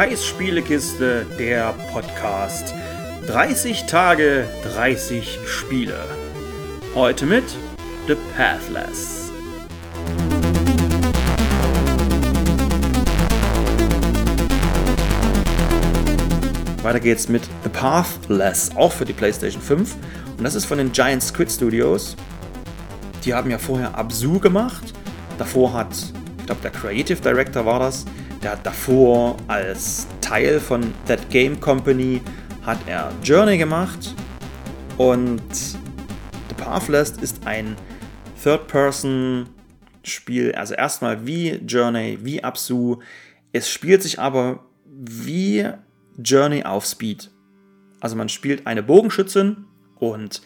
Kais Spielekiste, der Podcast. 30 Tage, 30 Spiele. Heute mit The Pathless. Weiter geht's mit The Pathless, auch für die PlayStation 5. Und das ist von den Giant Squid Studios. Die haben ja vorher Absu gemacht. Davor hat, ich glaube, der Creative Director war das. Der hat davor als Teil von That Game Company hat er Journey gemacht. Und The Pathless ist ein Third-Person-Spiel. Also erstmal wie Journey, wie Absu. Es spielt sich aber wie Journey auf Speed. Also man spielt eine Bogenschützin und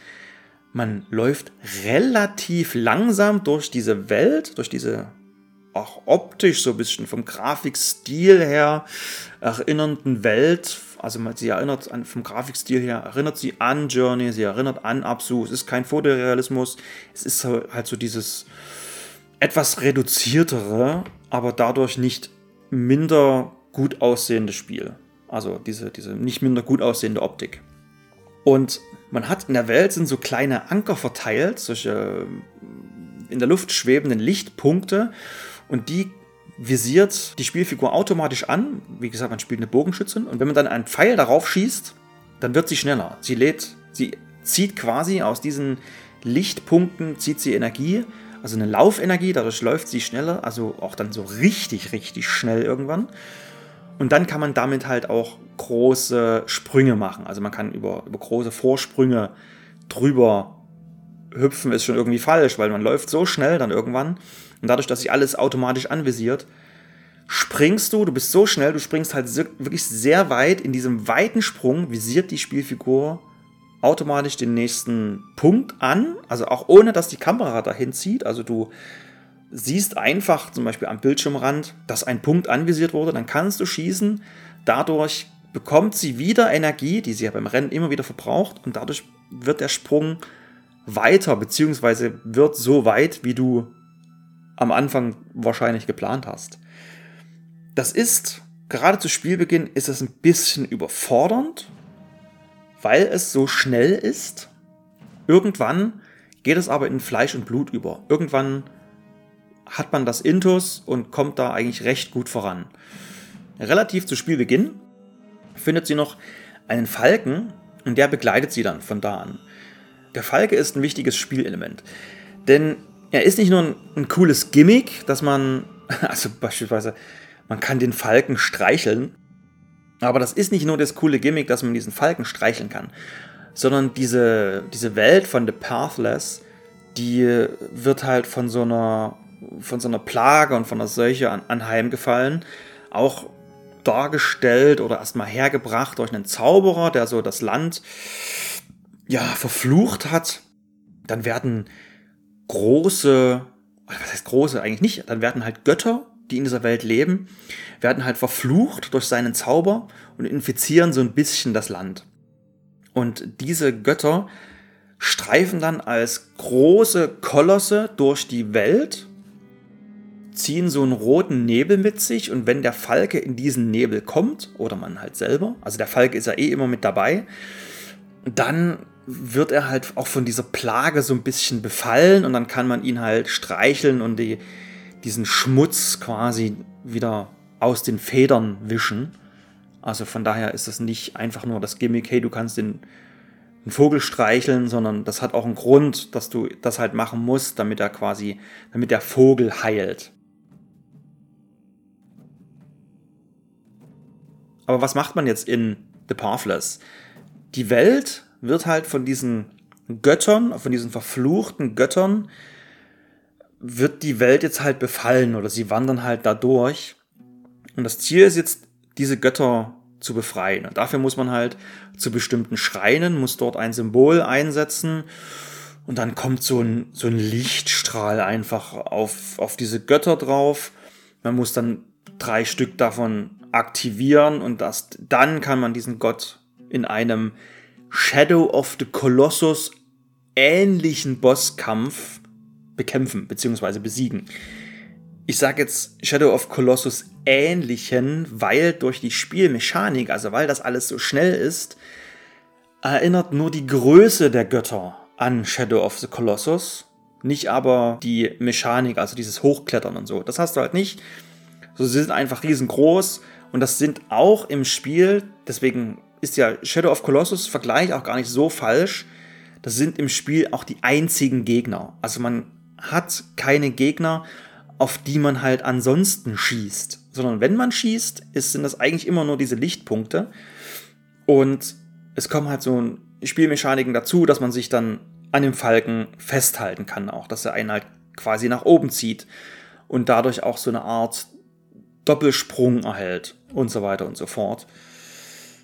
man läuft relativ langsam durch diese Welt, durch diese auch optisch so ein bisschen vom Grafikstil her erinnernden Welt. Also sie erinnert an, vom Grafikstil her, erinnert sie an Journey, sie erinnert an Absu. Es ist kein Fotorealismus, es ist halt so dieses etwas reduziertere, aber dadurch nicht minder gut aussehende Spiel. Also diese, diese nicht minder gut aussehende Optik. Und man hat in der Welt sind so kleine Anker verteilt, solche in der Luft schwebenden Lichtpunkte und die visiert die Spielfigur automatisch an. Wie gesagt, man spielt eine Bogenschützin und wenn man dann einen Pfeil darauf schießt, dann wird sie schneller. Sie lädt, sie zieht quasi aus diesen Lichtpunkten zieht sie Energie, also eine Laufenergie, dadurch läuft sie schneller, also auch dann so richtig, richtig schnell irgendwann. Und dann kann man damit halt auch große Sprünge machen. Also man kann über, über große Vorsprünge drüber hüpfen, ist schon irgendwie falsch, weil man läuft so schnell dann irgendwann. Und dadurch, dass sich alles automatisch anvisiert, springst du, du bist so schnell, du springst halt wirklich sehr weit. In diesem weiten Sprung visiert die Spielfigur automatisch den nächsten Punkt an. Also auch ohne, dass die Kamera dahin zieht. Also du siehst einfach zum Beispiel am Bildschirmrand, dass ein Punkt anvisiert wurde, dann kannst du schießen. Dadurch bekommt sie wieder Energie, die sie ja beim Rennen immer wieder verbraucht und dadurch wird der Sprung weiter, beziehungsweise wird so weit, wie du am Anfang wahrscheinlich geplant hast. Das ist, gerade zu Spielbeginn, ist es ein bisschen überfordernd, weil es so schnell ist. Irgendwann geht es aber in Fleisch und Blut über. Irgendwann hat man das Intus und kommt da eigentlich recht gut voran. Relativ zu Spielbeginn findet sie noch einen Falken und der begleitet sie dann von da an. Der Falke ist ein wichtiges Spielelement, denn er ist nicht nur ein, ein cooles Gimmick, dass man, also beispielsweise, man kann den Falken streicheln, aber das ist nicht nur das coole Gimmick, dass man diesen Falken streicheln kann, sondern diese, diese Welt von The Pathless, die wird halt von so einer von so einer Plage und von einer Seuche an, anheimgefallen, auch dargestellt oder erstmal hergebracht durch einen Zauberer, der so das Land ja verflucht hat. Dann werden große, was heißt große eigentlich nicht, dann werden halt Götter, die in dieser Welt leben, werden halt verflucht durch seinen Zauber und infizieren so ein bisschen das Land. Und diese Götter streifen dann als große Kolosse durch die Welt ziehen so einen roten Nebel mit sich und wenn der Falke in diesen Nebel kommt, oder man halt selber, also der Falke ist ja eh immer mit dabei, dann wird er halt auch von dieser Plage so ein bisschen befallen und dann kann man ihn halt streicheln und die, diesen Schmutz quasi wieder aus den Federn wischen. Also von daher ist das nicht einfach nur das Gimmick, hey, du kannst den, den Vogel streicheln, sondern das hat auch einen Grund, dass du das halt machen musst, damit er quasi, damit der Vogel heilt. Aber was macht man jetzt in The Pathless? Die Welt wird halt von diesen Göttern, von diesen verfluchten Göttern, wird die Welt jetzt halt befallen oder sie wandern halt da durch. Und das Ziel ist jetzt, diese Götter zu befreien. Und dafür muss man halt zu bestimmten Schreinen, muss dort ein Symbol einsetzen. Und dann kommt so ein, so ein Lichtstrahl einfach auf, auf diese Götter drauf. Man muss dann drei Stück davon aktivieren und das, dann kann man diesen Gott in einem Shadow of the Colossus ähnlichen Bosskampf bekämpfen bzw. besiegen. ich sage jetzt Shadow of Colossus ähnlichen, weil durch die Spielmechanik, also weil das alles so schnell ist, erinnert nur die Größe der Götter an Shadow of the Colossus, nicht aber die Mechanik, also dieses Hochklettern und so. Das hast du halt nicht. So, sie sind einfach riesengroß und das sind auch im Spiel, deswegen ist ja Shadow of Colossus Vergleich auch gar nicht so falsch. Das sind im Spiel auch die einzigen Gegner. Also man hat keine Gegner, auf die man halt ansonsten schießt, sondern wenn man schießt, ist, sind das eigentlich immer nur diese Lichtpunkte. Und es kommen halt so Spielmechaniken dazu, dass man sich dann an dem Falken festhalten kann, auch dass er einen halt quasi nach oben zieht und dadurch auch so eine Art Doppelsprung erhält und so weiter und so fort.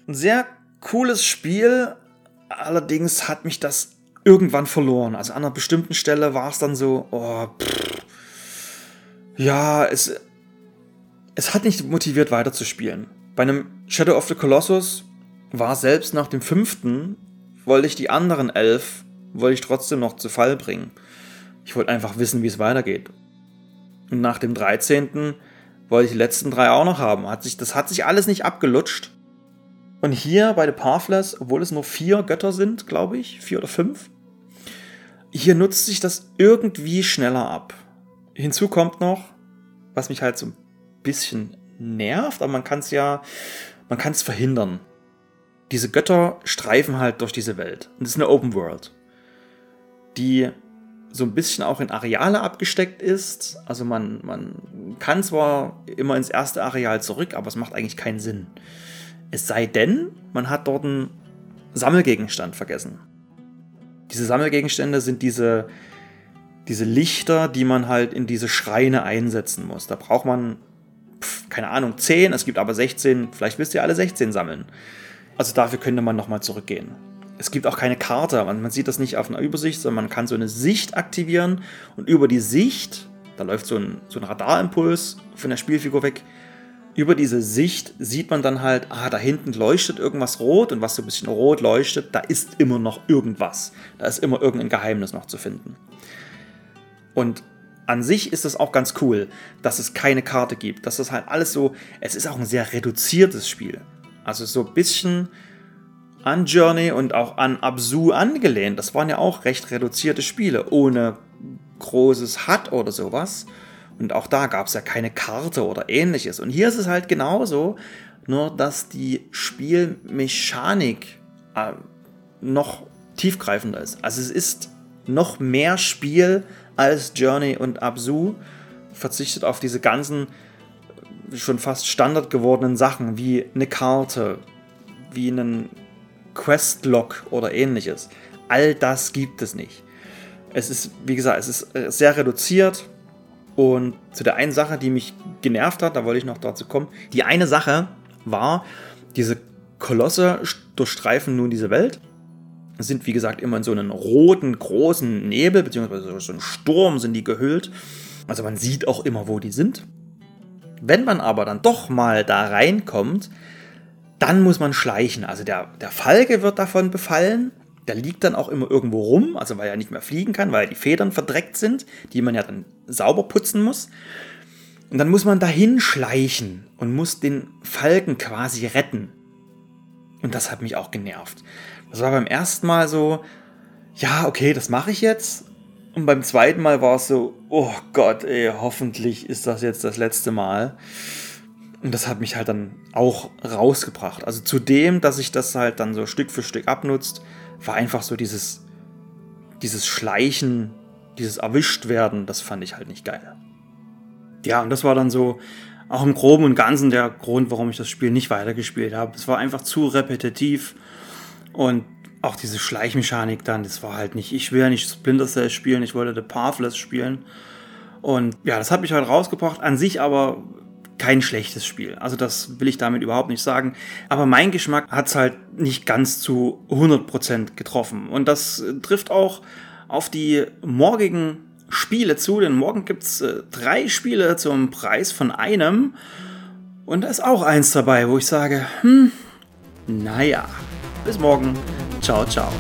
Ein sehr cooles Spiel, allerdings hat mich das irgendwann verloren. Also an einer bestimmten Stelle war es dann so, oh, pff, ja, es, es hat nicht motiviert weiterzuspielen. Bei einem Shadow of the Colossus war selbst nach dem fünften, wollte ich die anderen elf, wollte ich trotzdem noch zu Fall bringen. Ich wollte einfach wissen, wie es weitergeht. Und nach dem 13. wollte ich die letzten drei auch noch haben. Hat sich, das hat sich alles nicht abgelutscht. Und hier bei The Pathless, obwohl es nur vier Götter sind, glaube ich, vier oder fünf, hier nutzt sich das irgendwie schneller ab. Hinzu kommt noch, was mich halt so ein bisschen nervt, aber man kann es ja, man kann es verhindern. Diese Götter streifen halt durch diese Welt. Und es ist eine Open World, die so ein bisschen auch in Areale abgesteckt ist. Also man, man kann zwar immer ins erste Areal zurück, aber es macht eigentlich keinen Sinn. Es sei denn, man hat dort einen Sammelgegenstand vergessen. Diese Sammelgegenstände sind diese, diese Lichter, die man halt in diese Schreine einsetzen muss. Da braucht man, pf, keine Ahnung, 10, es gibt aber 16, vielleicht wisst ihr alle 16 sammeln. Also dafür könnte man nochmal zurückgehen. Es gibt auch keine Karte, man, man sieht das nicht auf einer Übersicht, sondern man kann so eine Sicht aktivieren und über die Sicht, da läuft so ein, so ein Radarimpuls von der Spielfigur weg, über diese Sicht sieht man dann halt, ah, da hinten leuchtet irgendwas rot und was so ein bisschen rot leuchtet, da ist immer noch irgendwas. Da ist immer irgendein Geheimnis noch zu finden. Und an sich ist es auch ganz cool, dass es keine Karte gibt, dass das halt alles so, es ist auch ein sehr reduziertes Spiel. Also so ein bisschen an Journey und auch an Absu angelehnt. Das waren ja auch recht reduzierte Spiele, ohne großes HUD oder sowas. Und auch da gab es ja keine Karte oder ähnliches. Und hier ist es halt genauso, nur dass die Spielmechanik äh, noch tiefgreifender ist. Also es ist noch mehr Spiel als Journey und Absu, verzichtet auf diese ganzen äh, schon fast standard gewordenen Sachen wie eine Karte, wie einen Questlog oder ähnliches. All das gibt es nicht. Es ist, wie gesagt, es ist äh, sehr reduziert und zu der einen Sache, die mich genervt hat, da wollte ich noch dazu kommen. Die eine Sache war, diese Kolosse durchstreifen nun diese Welt. Sind, wie gesagt, immer in so einen roten, großen Nebel, beziehungsweise so einen Sturm sind die gehüllt. Also man sieht auch immer, wo die sind. Wenn man aber dann doch mal da reinkommt, dann muss man schleichen. Also der, der Falke wird davon befallen der liegt dann auch immer irgendwo rum, also weil er nicht mehr fliegen kann, weil die Federn verdreckt sind, die man ja dann sauber putzen muss. Und dann muss man dahin schleichen und muss den Falken quasi retten. Und das hat mich auch genervt. Das war beim ersten Mal so, ja, okay, das mache ich jetzt. Und beim zweiten Mal war es so, oh Gott, ey, hoffentlich ist das jetzt das letzte Mal. Und das hat mich halt dann auch rausgebracht. Also zudem, dass sich das halt dann so Stück für Stück abnutzt, war einfach so dieses, dieses Schleichen, dieses Erwischtwerden, das fand ich halt nicht geil. Ja, und das war dann so auch im Groben und Ganzen der Grund, warum ich das Spiel nicht weitergespielt habe. Es war einfach zu repetitiv und auch diese Schleichmechanik dann, das war halt nicht, ich will ja nicht Splinter Cell spielen, ich wollte The Pathless spielen. Und ja, das hat mich halt rausgebracht. An sich aber kein schlechtes Spiel. Also das will ich damit überhaupt nicht sagen. Aber mein Geschmack hat es halt nicht ganz zu 100% getroffen. Und das trifft auch auf die morgigen Spiele zu, denn morgen gibt es äh, drei Spiele zum Preis von einem. Und da ist auch eins dabei, wo ich sage, hm, naja, bis morgen. Ciao, ciao.